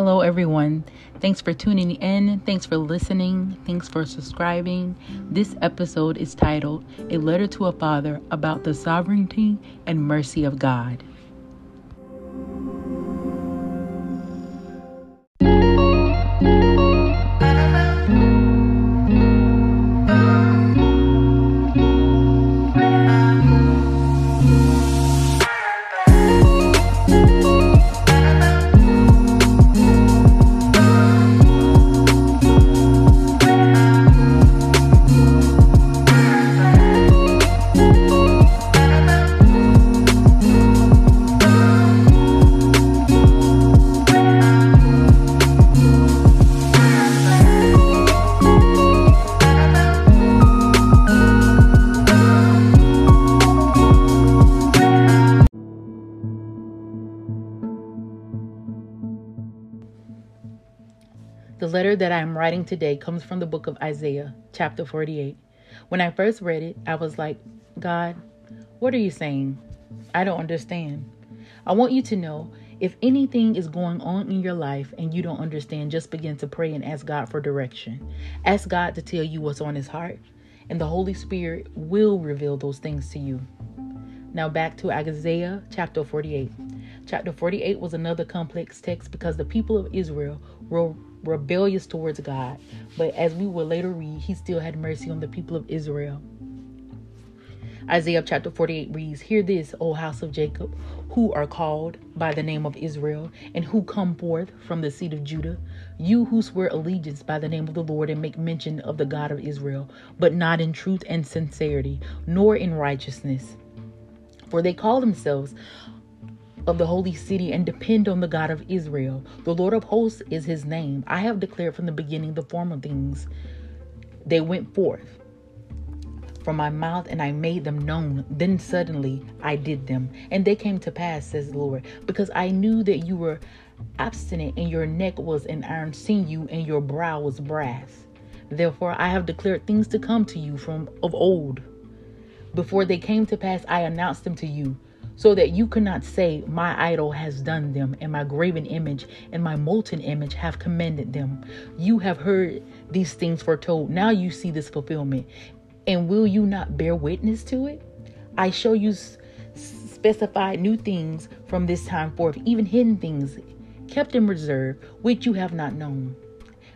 Hello, everyone. Thanks for tuning in. Thanks for listening. Thanks for subscribing. This episode is titled A Letter to a Father About the Sovereignty and Mercy of God. Letter that I am writing today comes from the book of Isaiah, chapter 48. When I first read it, I was like, God, what are you saying? I don't understand. I want you to know if anything is going on in your life and you don't understand, just begin to pray and ask God for direction. Ask God to tell you what's on his heart, and the Holy Spirit will reveal those things to you. Now back to Isaiah chapter 48. Chapter 48 was another complex text because the people of Israel were rebellious towards God. But as we will later read, he still had mercy on the people of Israel. Isaiah chapter 48 reads, Hear this, O house of Jacob, who are called by the name of Israel, and who come forth from the seed of Judah, you who swear allegiance by the name of the Lord and make mention of the God of Israel, but not in truth and sincerity, nor in righteousness. For they call themselves of the holy city and depend on the God of Israel. The Lord of hosts is his name. I have declared from the beginning the former things. They went forth from my mouth and I made them known. Then suddenly I did them, and they came to pass, says the Lord, because I knew that you were obstinate and your neck was an iron sinew and your brow was brass. Therefore I have declared things to come to you from of old. Before they came to pass, I announced them to you so that you cannot say, My idol has done them, and my graven image and my molten image have commended them. You have heard these things foretold. Now you see this fulfillment. And will you not bear witness to it? I show you specified new things from this time forth, even hidden things kept in reserve, which you have not known.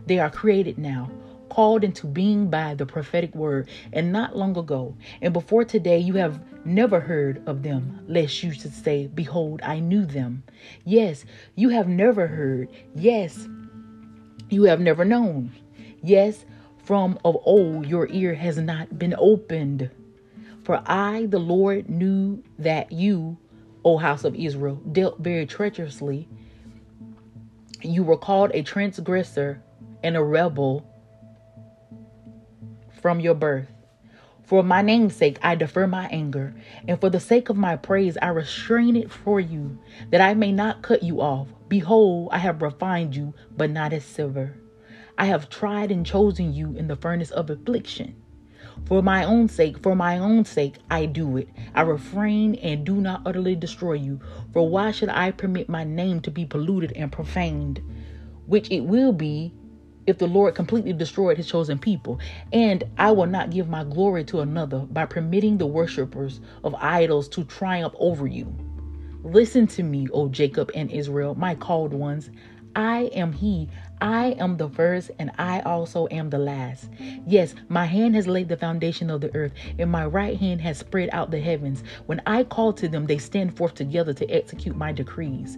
They are created now called into being by the prophetic word, and not long ago. And before today, you have never heard of them, lest you should say, Behold, I knew them. Yes, you have never heard. Yes, you have never known. Yes, from of old your ear has not been opened. For I, the Lord, knew that you, O house of Israel, dealt very treacherously. You were called a transgressor and a rebel from your birth. For my name's sake, I defer my anger, and for the sake of my praise, I restrain it for you, that I may not cut you off. Behold, I have refined you, but not as silver. I have tried and chosen you in the furnace of affliction. For my own sake, for my own sake, I do it. I refrain and do not utterly destroy you. For why should I permit my name to be polluted and profaned, which it will be if the Lord completely destroyed his chosen people. And I will not give my glory to another by permitting the worshippers of idols to triumph over you. Listen to me, O Jacob and Israel, my called ones. I am he. I am the first, and I also am the last. Yes, my hand has laid the foundation of the earth, and my right hand has spread out the heavens. When I call to them, they stand forth together to execute my decrees.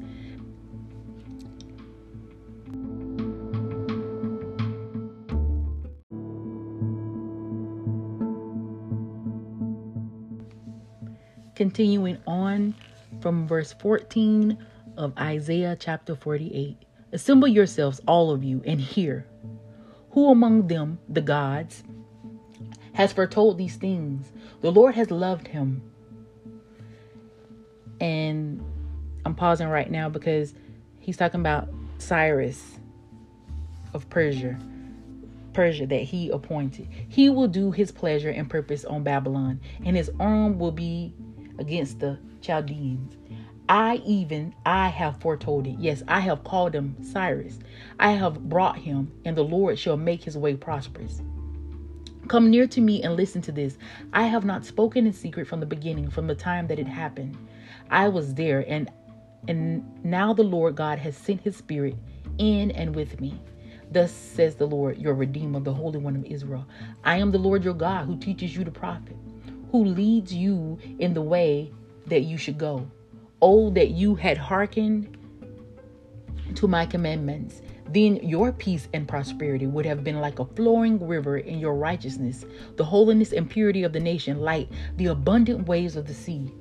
Continuing on from verse 14 of Isaiah chapter 48 Assemble yourselves, all of you, and hear. Who among them, the gods, has foretold these things? The Lord has loved him. And I'm pausing right now because he's talking about Cyrus of Persia. Persia that he appointed. He will do his pleasure and purpose on Babylon, and his arm will be against the Chaldeans. Mm-hmm. I even I have foretold it. Yes, I have called him Cyrus. I have brought him, and the Lord shall make his way prosperous. Come near to me and listen to this. I have not spoken in secret from the beginning, from the time that it happened. I was there, and and now the Lord God has sent his spirit in and with me. Thus says the Lord, your Redeemer, the Holy One of Israel. I am the Lord your God who teaches you to profit, who leads you in the way that you should go. Oh, that you had hearkened to my commandments then your peace and prosperity would have been like a flowing river in your righteousness, the holiness and purity of the nation, like the abundant waves of the sea.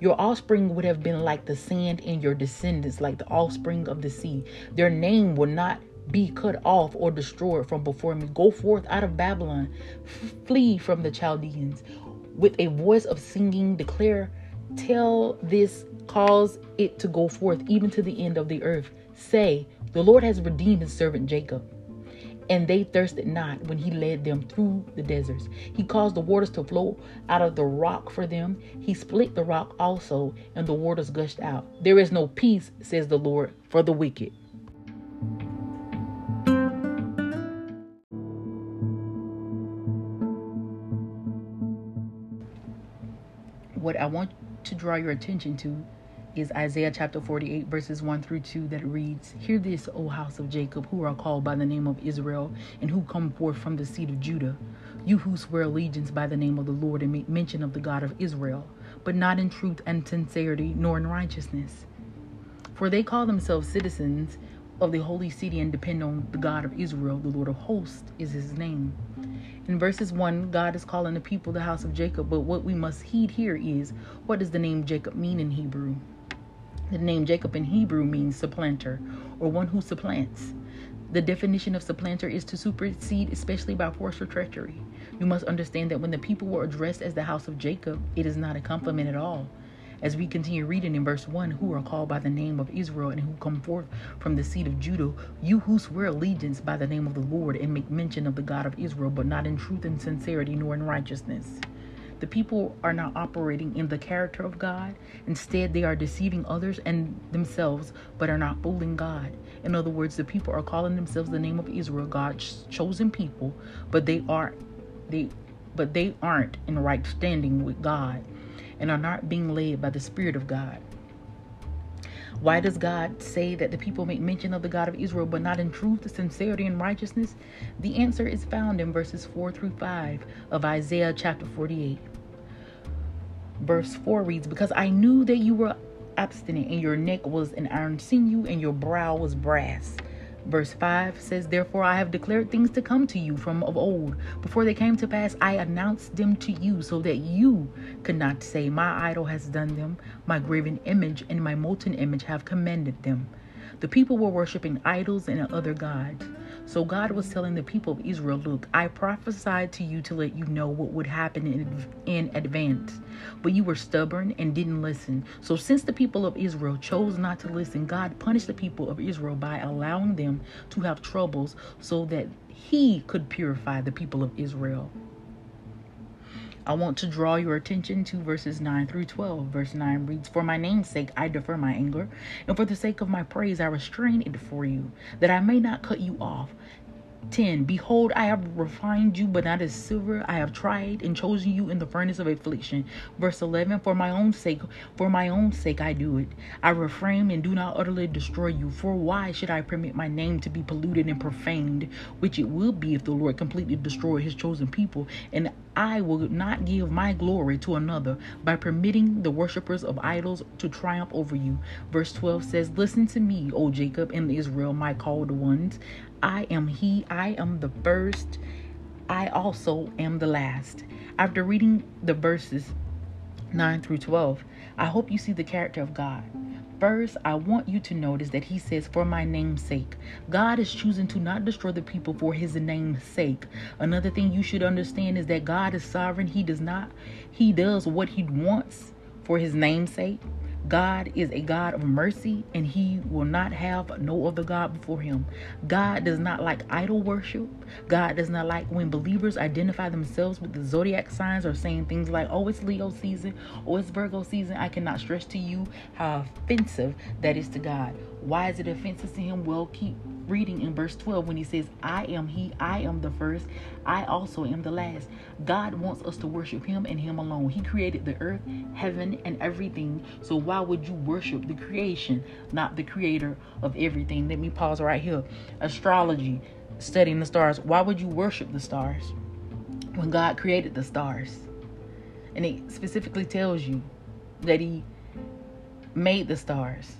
Your offspring would have been like the sand, and your descendants like the offspring of the sea. Their name would not be cut off or destroyed from before me. Go forth out of Babylon, flee from the Chaldeans. With a voice of singing, declare, tell this, cause it to go forth even to the end of the earth. Say, the Lord has redeemed his servant Jacob. And they thirsted not when he led them through the deserts. He caused the waters to flow out of the rock for them. He split the rock also, and the waters gushed out. There is no peace, says the Lord, for the wicked. What I want to draw your attention to is Isaiah chapter 48, verses 1 through 2, that reads Hear this, O house of Jacob, who are called by the name of Israel, and who come forth from the seed of Judah, you who swear allegiance by the name of the Lord and make mention of the God of Israel, but not in truth and sincerity, nor in righteousness. For they call themselves citizens of the holy city and depend on the God of Israel, the Lord of hosts is his name. In verses 1, God is calling the people the house of Jacob, but what we must heed here is what does the name Jacob mean in Hebrew? The name Jacob in Hebrew means supplanter or one who supplants. The definition of supplanter is to supersede, especially by force or treachery. You must understand that when the people were addressed as the house of Jacob, it is not a compliment at all. As we continue reading in verse 1, who are called by the name of Israel and who come forth from the seed of Judah, you who swear allegiance by the name of the Lord and make mention of the God of Israel, but not in truth and sincerity nor in righteousness. The people are not operating in the character of God. Instead, they are deceiving others and themselves, but are not fooling God. In other words, the people are calling themselves the name of Israel, God's chosen people, but they are they but they aren't in right standing with God and are not being led by the Spirit of God. Why does God say that the people make mention of the God of Israel, but not in truth, sincerity, and righteousness? The answer is found in verses 4 through 5 of Isaiah chapter 48. Verse 4 reads, Because I knew that you were obstinate, and your neck was an iron sinew, and your brow was brass. Verse 5 says, Therefore I have declared things to come to you from of old. Before they came to pass, I announced them to you, so that you could not say, My idol has done them, my graven image and my molten image have commanded them. The people were worshiping idols and other gods. So God was telling the people of Israel, Look, I prophesied to you to let you know what would happen in, in advance. But you were stubborn and didn't listen. So since the people of Israel chose not to listen, God punished the people of Israel by allowing them to have troubles so that He could purify the people of Israel. I want to draw your attention to verses 9 through 12. Verse 9 reads, For my name's sake I defer my anger, and for the sake of my praise I restrain it for you, that I may not cut you off 10 Behold, I have refined you, but not as silver. I have tried and chosen you in the furnace of affliction. Verse 11 For my own sake, for my own sake I do it. I refrain and do not utterly destroy you. For why should I permit my name to be polluted and profaned, which it will be if the Lord completely destroy his chosen people? And I will not give my glory to another by permitting the worshippers of idols to triumph over you. Verse 12 says, Listen to me, O Jacob and Israel, my called ones. I am he, I am the first, I also am the last. After reading the verses 9 through 12, I hope you see the character of God. First, I want you to notice that he says, For my name's sake. God is choosing to not destroy the people for his name's sake. Another thing you should understand is that God is sovereign. He does not, he does what he wants for his name's sake. God is a God of mercy and he will not have no other God before him. God does not like idol worship. God does not like when believers identify themselves with the zodiac signs or saying things like, oh, it's Leo season or it's Virgo season. I cannot stress to you how offensive that is to God. Why is it offensive to him? Well, keep reading in verse 12 when he says, I am he, I am the first, I also am the last. God wants us to worship him and him alone. He created the earth, heaven, and everything. So why would you worship the creation, not the creator of everything? Let me pause right here. Astrology, studying the stars. Why would you worship the stars when God created the stars? And it specifically tells you that he made the stars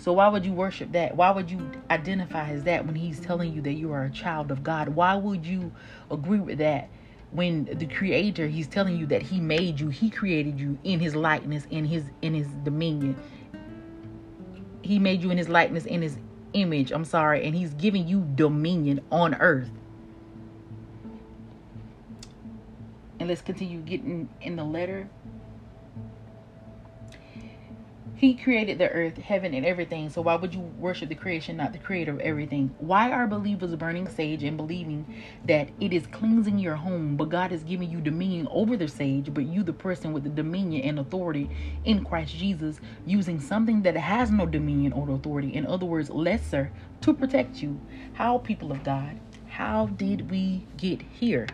so why would you worship that? Why would you identify as that when he's telling you that you are a child of God? Why would you agree with that when the creator he's telling you that he made you, he created you in his likeness, in his in his dominion. He made you in his likeness, in his image. I'm sorry, and he's giving you dominion on earth. And let's continue getting in the letter he created the earth, heaven, and everything. So why would you worship the creation, not the creator of everything? Why are believers burning sage and believing that it is cleansing your home, but God is giving you dominion over the sage, but you, the person with the dominion and authority in Christ Jesus, using something that has no dominion or authority, in other words, lesser, to protect you? How, people of God, how did we get here?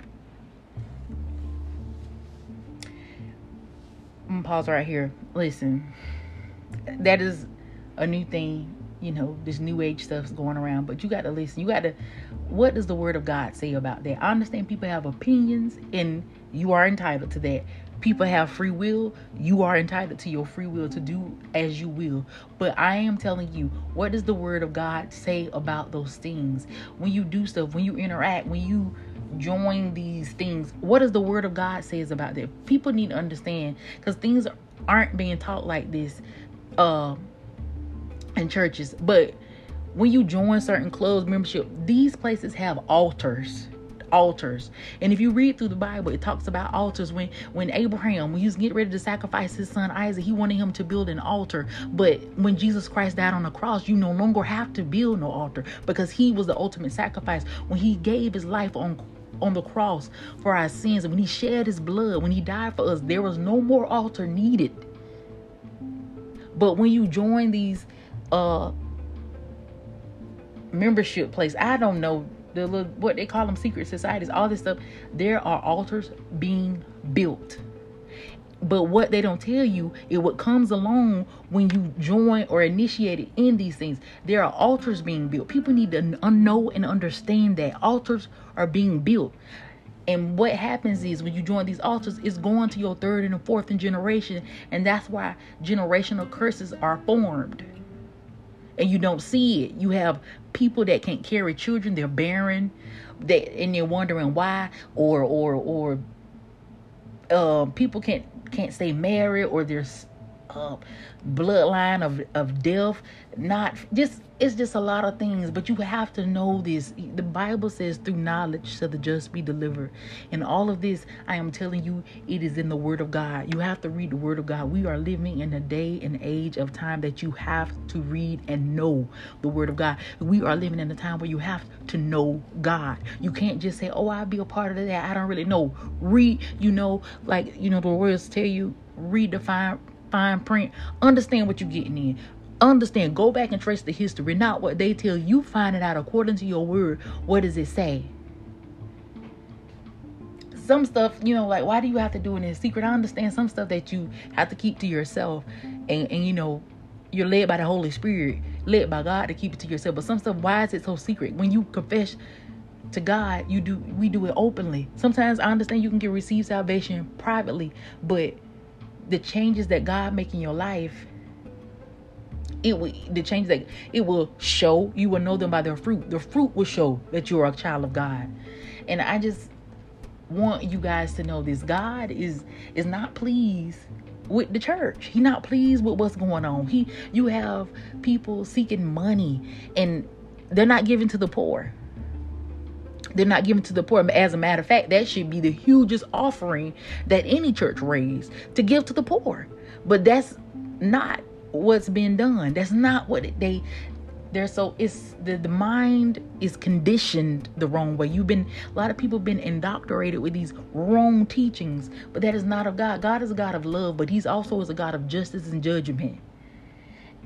I'm gonna pause right here. Listen that is a new thing you know this new age stuff's going around but you got to listen. You got to what does the word of god say about that? I understand people have opinions and you are entitled to that. People have free will you are entitled to your free will to do as you will. But i am telling you what does the word of god say about those things? When you do stuff when you interact when you join these things what does the word of god says about that? People need to understand because things aren't being taught like this uh, in churches. But when you join certain clubs membership, these places have altars altars. And if you read through the Bible, it talks about altars. When when Abraham, when he was getting ready to sacrifice his son Isaac, he wanted him to build an altar. But when Jesus Christ died on the cross, you no longer have to build no altar because he was the ultimate sacrifice. When he gave his life on on the cross for our sins, and when he shed his blood, when he died for us, there was no more altar needed. But when you join these uh membership place, I don't know the little, what they call them secret societies, all this stuff. There are altars being built. But what they don't tell you is what comes along when you join or initiate it in these things. There are altars being built. People need to know and understand that altars are being built. And what happens is when you join these altars, it's going to your third and fourth generation. And that's why generational curses are formed. And you don't see it. You have people that can't carry children, they're barren, they and they're wondering why, or or or uh, people can't can't stay married, or there's uh, bloodline of of death. Not just it's just a lot of things, but you have to know this. The Bible says, through knowledge shall the just be delivered. And all of this, I am telling you, it is in the Word of God. You have to read the Word of God. We are living in a day and age of time that you have to read and know the Word of God. We are living in a time where you have to know God. You can't just say, oh, I'll be a part of that. I don't really know. Read, you know, like, you know, the words tell you, the fine print. Understand what you're getting in. Understand, go back and trace the history, not what they tell you. Find it out according to your word. What does it say? Some stuff, you know, like why do you have to do it in secret? I understand some stuff that you have to keep to yourself, and and you know, you're led by the Holy Spirit, led by God to keep it to yourself. But some stuff, why is it so secret? When you confess to God, you do we do it openly. Sometimes I understand you can get receive salvation privately, but the changes that God make in your life it will the change that it will show you will know them by their fruit. The fruit will show that you're a child of god. And i just want you guys to know this. God is is not pleased with the church. He not pleased with what's going on. He you have people seeking money and they're not giving to the poor they're not giving to the poor. As a matter of fact, that should be the hugest offering that any church raised to give to the poor. But that's not what's been done. That's not what they they're so it's the, the mind is conditioned the wrong way you've been a lot of people have been indoctrinated with these wrong teachings but that is not of god god is a god of love but he's also is a god of justice and judgment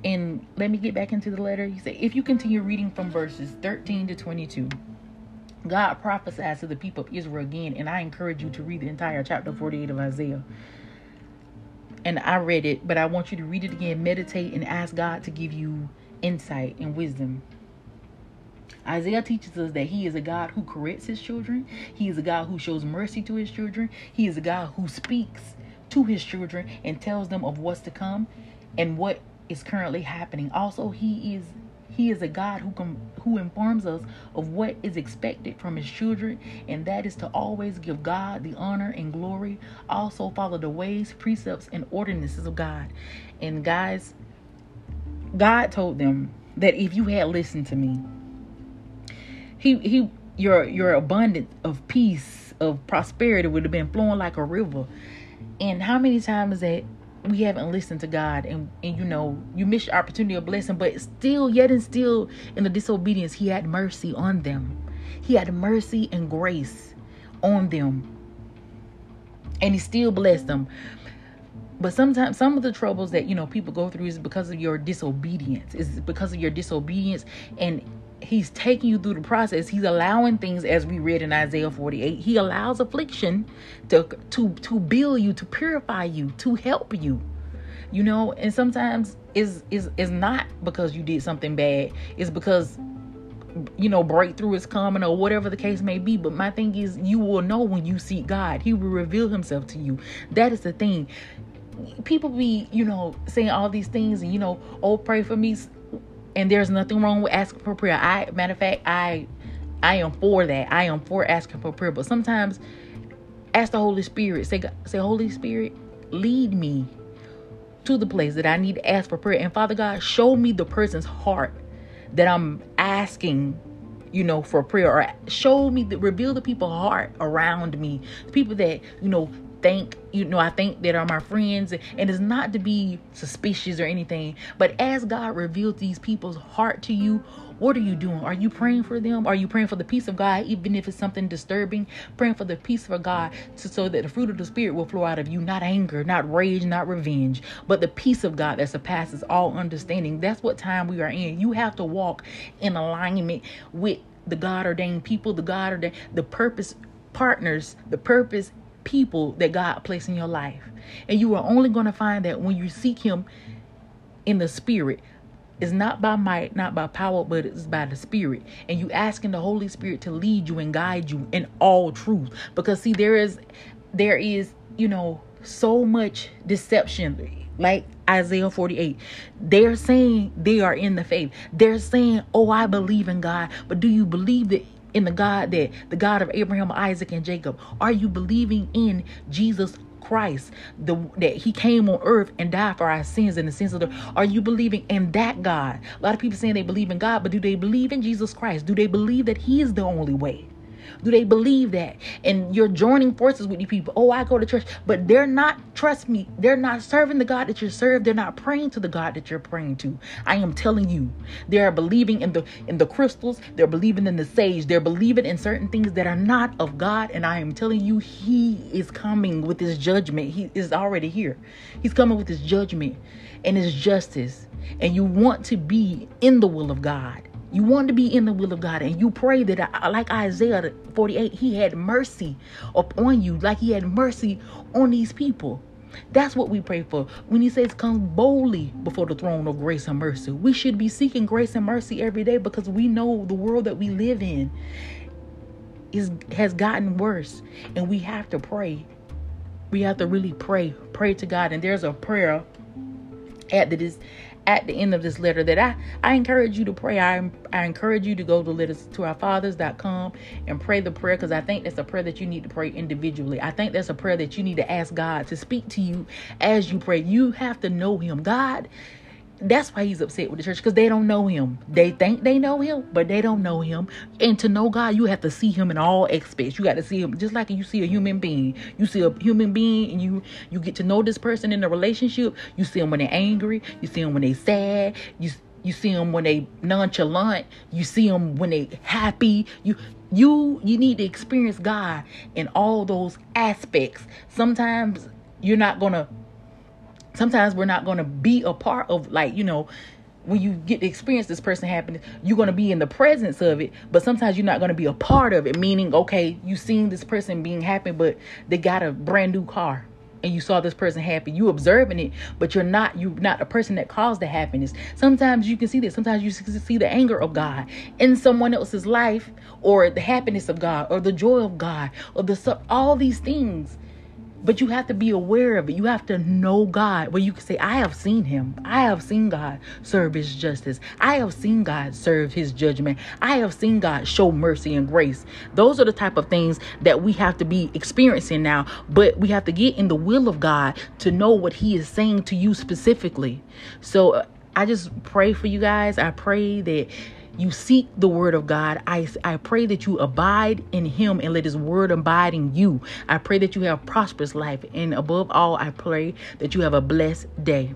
and let me get back into the letter he said if you continue reading from verses 13 to 22 god prophesies to the people of israel again and i encourage you to read the entire chapter 48 of isaiah and I read it, but I want you to read it again, meditate, and ask God to give you insight and wisdom. Isaiah teaches us that he is a God who corrects his children. He is a God who shows mercy to his children. He is a God who speaks to his children and tells them of what's to come and what is currently happening. Also, he is he is a God who com- who informs us of what is expected from his children, and that is to always give God the honor and glory. Also follow the ways, precepts, and ordinances of God. And guys, God told them that if you had listened to me, he he your your abundance of peace, of prosperity would have been flowing like a river. And how many times that we haven't listened to God and, and you know you miss your opportunity of blessing, but still yet and still in the disobedience, he had mercy on them. He had mercy and grace on them. And he still blessed them. But sometimes some of the troubles that you know people go through is because of your disobedience. Is because of your disobedience and he's taking you through the process. He's allowing things as we read in Isaiah 48. He allows affliction to to to build you, to purify you, to help you. You know, and sometimes is is is not because you did something bad. It's because you know breakthrough is coming or whatever the case may be but my thing is you will know when you seek god he will reveal himself to you that is the thing people be, you know, saying all these things and you know, oh, pray for me. And there's nothing wrong with asking for prayer. I matter of fact, I I am for that. I am for asking for prayer. But sometimes ask the Holy Spirit. Say say, Holy Spirit, lead me to the place that I need to ask for prayer. And Father God, show me the person's heart that I'm asking you know, for prayer or show me the reveal the people heart around me, people that, you know, think you know i think that are my friends and it's not to be suspicious or anything but as god reveals these people's heart to you what are you doing? Are you praying for them? Are you praying for the peace of god even if it's something disturbing? Praying for the peace of god to, so that the fruit of the spirit will flow out of you not anger not rage not revenge but the peace of god that surpasses all understanding. That's what time we are in. You have to walk in alignment with the god ordained people the god ordained the purpose partners the purpose people that God placed in your life. And you are only going to find that when you seek Him in the Spirit. It's not by might, not by power, but it's by the Spirit. And you asking the Holy Spirit to lead you and guide you in all truth. Because see, there is, there is, you know, so much deception. Like Isaiah 48. They're saying they are in the faith. They're saying, Oh, I believe in God. But do you believe that in the God that the God of Abraham, Isaac, and Jacob? Are you believing in Jesus Christ, the that He came on earth and died for our sins and the sins of the? Are you believing in that God? A lot of people saying they believe in God, but do they believe in Jesus Christ? Do they believe that He is the only way? Do they believe that? And you're joining forces with these people. Oh, I go to church, but they're not, trust me, they're not serving the God that you serve. They're not praying to the God that you're praying to. I am telling you, they are believing in the in the crystals, they're believing in the sage, they're believing in certain things that are not of God. And I am telling you, He is coming with his judgment. He is already here. He's coming with his judgment and his justice. And you want to be in the will of God. You want to be in the will of God, and you pray that, uh, like Isaiah 48, He had mercy upon you, like He had mercy on these people. That's what we pray for. When He says, Come boldly before the throne of grace and mercy, we should be seeking grace and mercy every day because we know the world that we live in is has gotten worse, and we have to pray. We have to really pray, pray to God. And there's a prayer at this at the end of this letter that I, I encourage you to pray. I, I encourage you to go to letters to our fathers.com and pray the prayer because I think that's a prayer that you need to pray individually. I think that's a prayer that you need to ask God to speak to you as you pray. You have to know Him. God that's why he's upset with the church because they don't know him. They think they know him, but they don't know him. And to know God, you have to see him in all aspects. You got to see him just like you see a human being. You see a human being, and you you get to know this person in a relationship. You see them when they're angry. You see them when they're sad. You you see them when they nonchalant. You see them when they happy. You you you need to experience God in all those aspects. Sometimes you're not gonna sometimes we're not going to be a part of like you know when you get to experience this person happening you're going to be in the presence of it but sometimes you're not going to be a part of it meaning okay you seen this person being happy but they got a brand new car and you saw this person happy you observing it but you're not you're not the person that caused the happiness. Sometimes you can see this sometimes you see the anger of god in someone else's life or the happiness of god or the joy of god or the all these things but you have to be aware of it. You have to know God, where you can say, I have seen him. I have seen God serve his justice. I have seen God serve his judgment. I have seen God show mercy and grace. Those are the type of things that we have to be experiencing now. But we have to get in the will of God to know what he is saying to you specifically. So uh, I just pray for you guys. I pray that you seek the word of God. I, I pray that you abide in him and let his word abide in you. I pray that you have prosperous life. And above all, I pray that you have a blessed day.